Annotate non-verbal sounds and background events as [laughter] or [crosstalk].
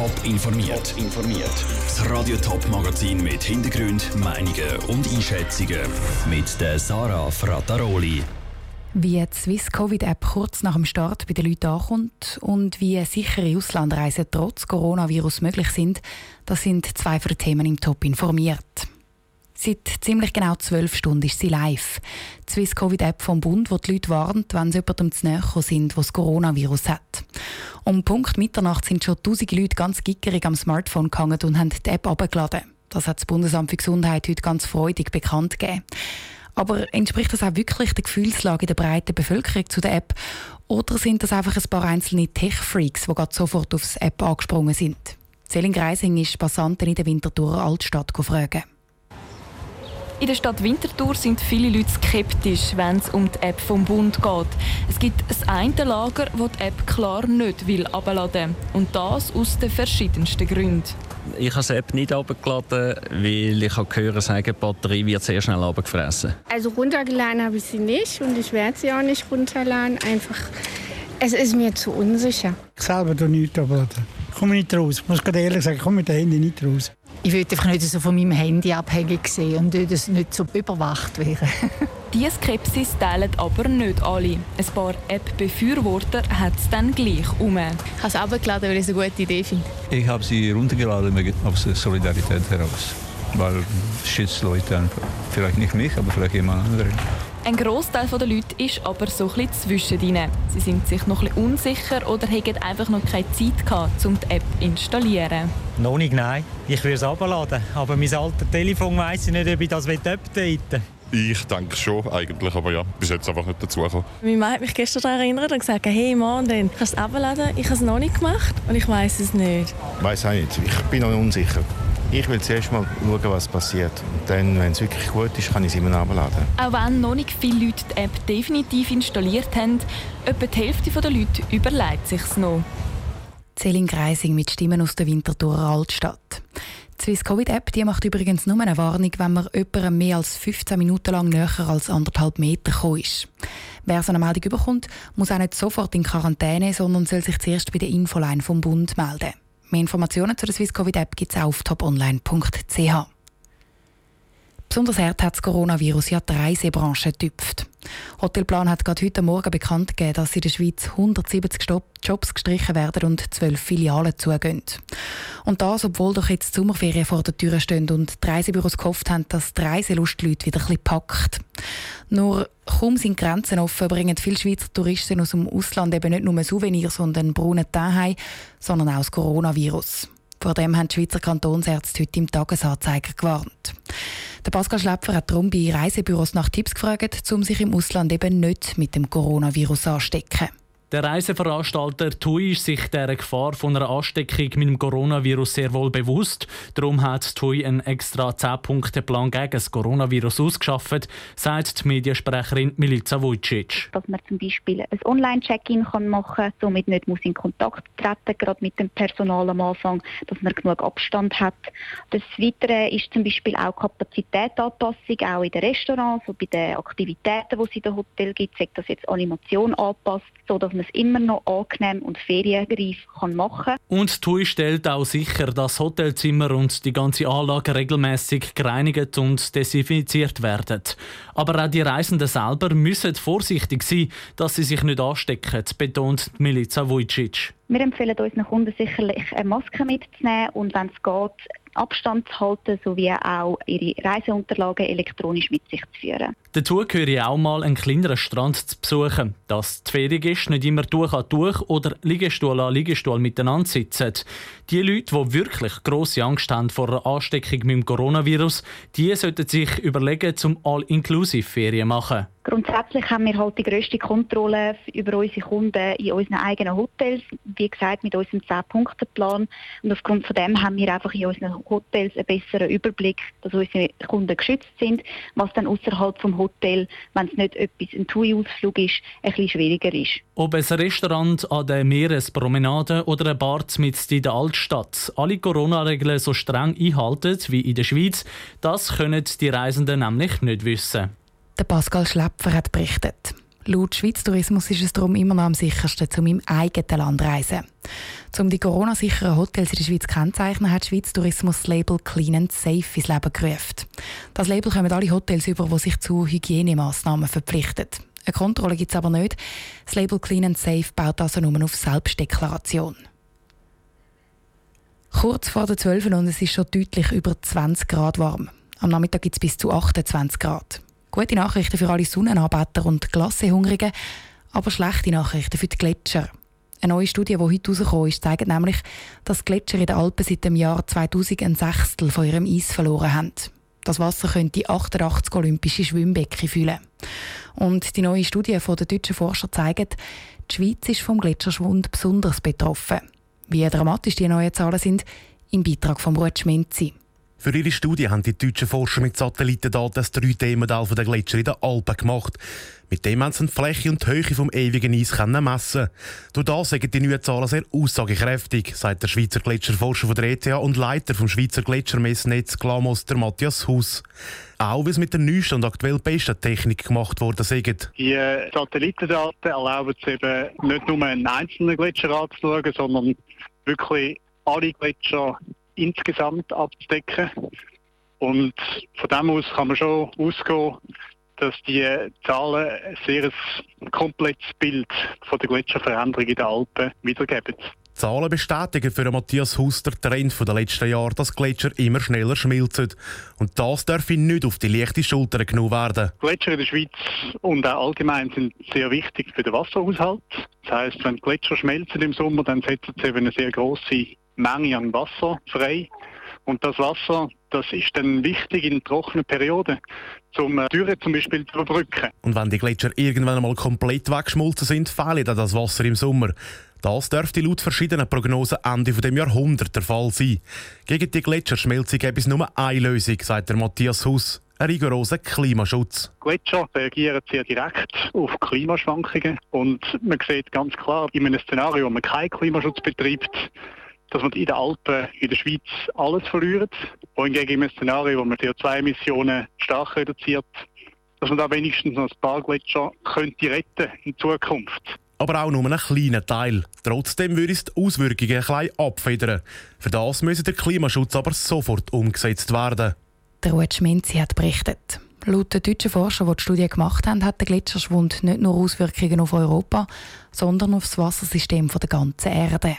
Top informiert. informiert. Das Radio Top Magazin mit Hintergrund, Meinungen und Einschätzungen mit der Sarah Frataroli. Wie die Swiss Covid App kurz nach dem Start bei den Leuten ankommt und wie sichere Auslandreisen trotz Coronavirus möglich sind, das sind zwei von den Themen im Top informiert. Seit ziemlich genau zwölf Stunden ist sie live. Die Swiss Covid App vom Bund, wo die Leute warnt, wenn sie jemandem zu näher sind, der das Coronavirus hat. Um Punkt Mitternacht sind schon tausende Leute ganz gickerig am Smartphone gehangen und haben die App abgeladen. Das hat das Bundesamt für Gesundheit heute ganz freudig bekannt gegeben. Aber entspricht das auch wirklich der Gefühlslage der breiten Bevölkerung zu der App? Oder sind das einfach ein paar einzelne Tech-Freaks, die gerade sofort aufs App angesprungen sind? Selin Greising ist Passanten in der Winterthur Altstadt gefragt. In der Stadt Winterthur sind viele Leute skeptisch, wenn es um die App vom Bund geht. Es gibt ein eine Lager, das die App klar nicht will abladen und das aus den verschiedensten Gründen. Ich habe die App nicht abgeladen, weil ich gehört habe, die Batterie wird sehr schnell abgefressen. Also runtergeladen habe ich sie nicht und ich werde sie auch nicht runterladen. Einfach, es ist mir zu unsicher. Ich selber tue nichts abladen. Ich komme nicht raus. Ich muss gerade ehrlich sagen, ich komme mit dem Handy nicht raus. Ich würde einfach nicht so von meinem Handy abhängig sein und das nicht so überwacht werden. [laughs] Diese Skepsis teilen aber nicht alle. Ein paar App-Befürworter hat es dann gleich um. Ich habe es abgeladen, weil ich es eine gute Idee finde. Ich habe sie runtergeladen aus Solidarität heraus. Weil es schützt Leute einfach. Vielleicht nicht mich, aber vielleicht jemand anderen. Ein Großteil der Leute ist aber so ein bisschen zwischendrin. Sie sind sich noch ein unsicher oder haben einfach noch keine Zeit gehabt, um die App zu installieren. Noch nicht, nein. Ich würde es abladen. Aber mein altes Telefon weiss ich nicht, ob ich das updaten will. Ich denke schon, eigentlich, aber ja, bis jetzt einfach nicht dazu gekommen. Mein Mann hat mich gestern daran erinnert und gesagt, hey Mann, dann kannst du es abladen. Ich habe es noch nicht gemacht und ich weiß es nicht. Ich weiß auch nicht. Ich bin noch unsicher. Ich will zuerst mal schauen, was passiert. Und dann, wenn es wirklich gut ist, kann ich es immer abladen. Auch wenn noch nicht viele Leute die App definitiv installiert haben, etwa die Hälfte der Leute überlegt sich es noch. Celine Greising mit Stimmen aus der Winterthur Altstadt. Die Swiss Covid App die macht übrigens nur eine Warnung, wenn man jemandem mehr als 15 Minuten lang näher als anderthalb Meter gekommen ist. Wer so eine Meldung überkommt, muss auch nicht sofort in Quarantäne, sondern soll sich zuerst bei der Infoline vom Bund melden. Mehr Informationen zu der Swiss Covid App gibt es auf toponline.ch. Besonders hart hat das Coronavirus ja die Reisebranche getüpft. Hotelplan hat gerade heute Morgen bekannt gegeben, dass in der Schweiz 170 Jobs gestrichen werden und 12 Filialen zugehen. Und das, obwohl doch jetzt die Sommerferien vor der Tür stehen und die Reisebüros gehofft haben, dass die Reiselust Leute wieder ein bisschen packt. Nur kaum sind Grenzen offen, bringen viele Schweizer Touristen aus dem Ausland eben nicht nur Souvenirs und einen braunen Tee sondern auch das Coronavirus. Vor dem haben die Schweizer Kantonsärzte heute im Tagesanzeiger gewarnt. Der Pascal Schläpfer hat darum bei Reisebüros nach Tipps gefragt, um sich im Ausland eben nicht mit dem Coronavirus anzustecken. Der Reiseveranstalter TUI ist sich der Gefahr von einer Ansteckung mit dem Coronavirus sehr wohl bewusst. Darum hat TUI einen extra 10-Punkte-Plan gegen das Coronavirus ausgeschafft, sagt die Mediensprecherin Milica Vujicic. Dass man zum Beispiel ein Online-Check-In machen kann, somit nicht muss in Kontakt treten gerade mit dem Personal am Anfang, dass man genug Abstand hat. Das Weitere ist zum Beispiel auch Kapazitätsanpassung, auch in den Restaurants, so bei den Aktivitäten, die es in den Hotels gibt, sagt das jetzt Animation anpasst, sodass man es immer noch angenehm und ferienreif machen kann. Und TUI stellt auch sicher, dass Hotelzimmer und die ganze Anlage regelmäßig gereinigt und desinfiziert werden. Aber auch die Reisenden selber müssen vorsichtig sein, dass sie sich nicht anstecken, betont Milica Vujicic. Wir empfehlen unseren Kunden sicherlich eine Maske mitzunehmen und wenn es geht, Abstand zu halten sowie auch ihre Reiseunterlagen elektronisch mit sich zu führen. Dazu gehöre auch mal einen kleineren Strand zu besuchen. Dass die Ferien nicht immer durch an durch oder Liegestuhl an Liegestuhl miteinander sitzen. Die Leute, die wirklich grosse Angst haben vor einer Ansteckung mit dem Coronavirus, die sollten sich überlegen, zum All-Inclusive-Ferien machen. Grundsätzlich haben wir halt die grösste Kontrolle über unsere Kunden in unseren eigenen Hotels. Wie gesagt, mit unserem 10-Punkte-Plan. Und aufgrund von dem haben wir einfach in unseren Hotels einen besseren Überblick, dass unsere Kunden geschützt sind, was dann außerhalb vom Hotel, wenn es nicht etwas ein TUI-Ausflug ist, ein bisschen schwieriger ist. Ob ein Restaurant an der Meerespromenade oder ein Bar mit in der Altstadt alle Corona-Regeln so streng einhalten wie in der Schweiz, das können die Reisenden nämlich nicht wissen. Der Pascal Schläpfer hat berichtet. Laut Schweiz Tourismus ist es darum immer noch am sichersten, zu meinem eigenen Land zu reisen. Um die Corona-sicheren Hotels in der Schweiz kennzeichnen, hat Schweiz Tourismus das Label Clean and Safe ins Leben gerufen. Das Label kommen alle Hotels über, die sich zu Hygienemaßnahmen verpflichten. Eine Kontrolle gibt es aber nicht. Das Label Clean and Safe baut also nur auf Selbstdeklaration. Kurz vor der 12 und es ist schon deutlich über 20 Grad warm. Am Nachmittag gibt es bis zu 28 Grad. Gute Nachrichten für alle Sonnenanbeter und Glassehungrigen, aber schlechte Nachrichten für die Gletscher. Eine neue Studie, die heute herausgekommen ist, zeigt nämlich, dass Gletscher in den Alpen seit dem Jahr 2000 ein Sechstel von ihrem Eis verloren haben. Das Wasser könnte 88 olympische Schwimmbecken füllen. Und die neue Studie der deutschen Forscher zeigt, die Schweiz ist vom Gletscherschwund besonders betroffen. Wie dramatisch die neuen Zahlen sind, im Beitrag von Ruth Schmenzi. Für ihre Studie haben die deutschen Forscher mit Satellitendaten das 3D-Modell der Gletscher in den Alpen gemacht. Mit dem haben sie die Fläche und die Höhe vom ewigen Eis messen Durch das sagen die neuen Zahlen sehr aussagekräftig, sagt der Schweizer Gletscherforscher von der ETH und Leiter vom Schweizer Gletschermessnetz Glamos, der Matthias Huss. Auch wie es mit der neuesten und aktuell besten Technik gemacht worden sei. Die Satellitendaten erlauben es eben nicht nur einen einzelnen Gletscher anzuschauen, sondern wirklich alle Gletscher insgesamt abzudecken. Und von dem aus kann man schon ausgehen, dass die Zahlen ein sehr komplettes Bild von der Gletscherveränderung in den Alpen wiedergeben. Zahlen bestätigen für Matthias Hus der Trend der letzten Jahre, dass Gletscher immer schneller schmilzen. Und das darf nicht auf die leichte Schulter genommen werden. Gletscher in der Schweiz und auch allgemein sind sehr wichtig für den Wasserhaushalt. Das heisst, wenn Gletscher schmelzen im Sommer, dann setzen sie eben eine sehr grosse Menge an Wasser frei. Und das Wasser, das ist dann wichtig in trockenen Perioden, um äh, Dürre zum Beispiel zu überbrücken. Und wenn die Gletscher irgendwann einmal komplett weggeschmolzen sind, fehlt dann das Wasser im Sommer. Das dürfte laut verschiedenen Prognosen Ende des Jahrhunderts der Fall sein. Gegen die Gletscherschmelzung gibt es nur eine Lösung, sagt der Matthias Huss. Ein rigoroser Klimaschutz. Gletscher reagieren sehr direkt auf Klimaschwankungen und man sieht ganz klar, in einem Szenario, wo man keinen Klimaschutz betreibt, dass man in den Alpen in der Schweiz alles verliert. Wohingegen im Szenario, wo man CO2-Emissionen stark reduziert, dass man da wenigstens noch ein paar Gletscher könnte retten in Zukunft. Aber auch nur einen kleinen Teil. Trotzdem würde es die Auswirkungen ein bisschen abfedern. Für das müsse der Klimaschutz aber sofort umgesetzt werden. Der Ruud Schminzi hat berichtet. Laut den deutschen Forschern, die die Studie gemacht haben, hat der Gletscherschwund nicht nur Auswirkungen auf Europa, sondern auf das Wassersystem der ganzen Erde.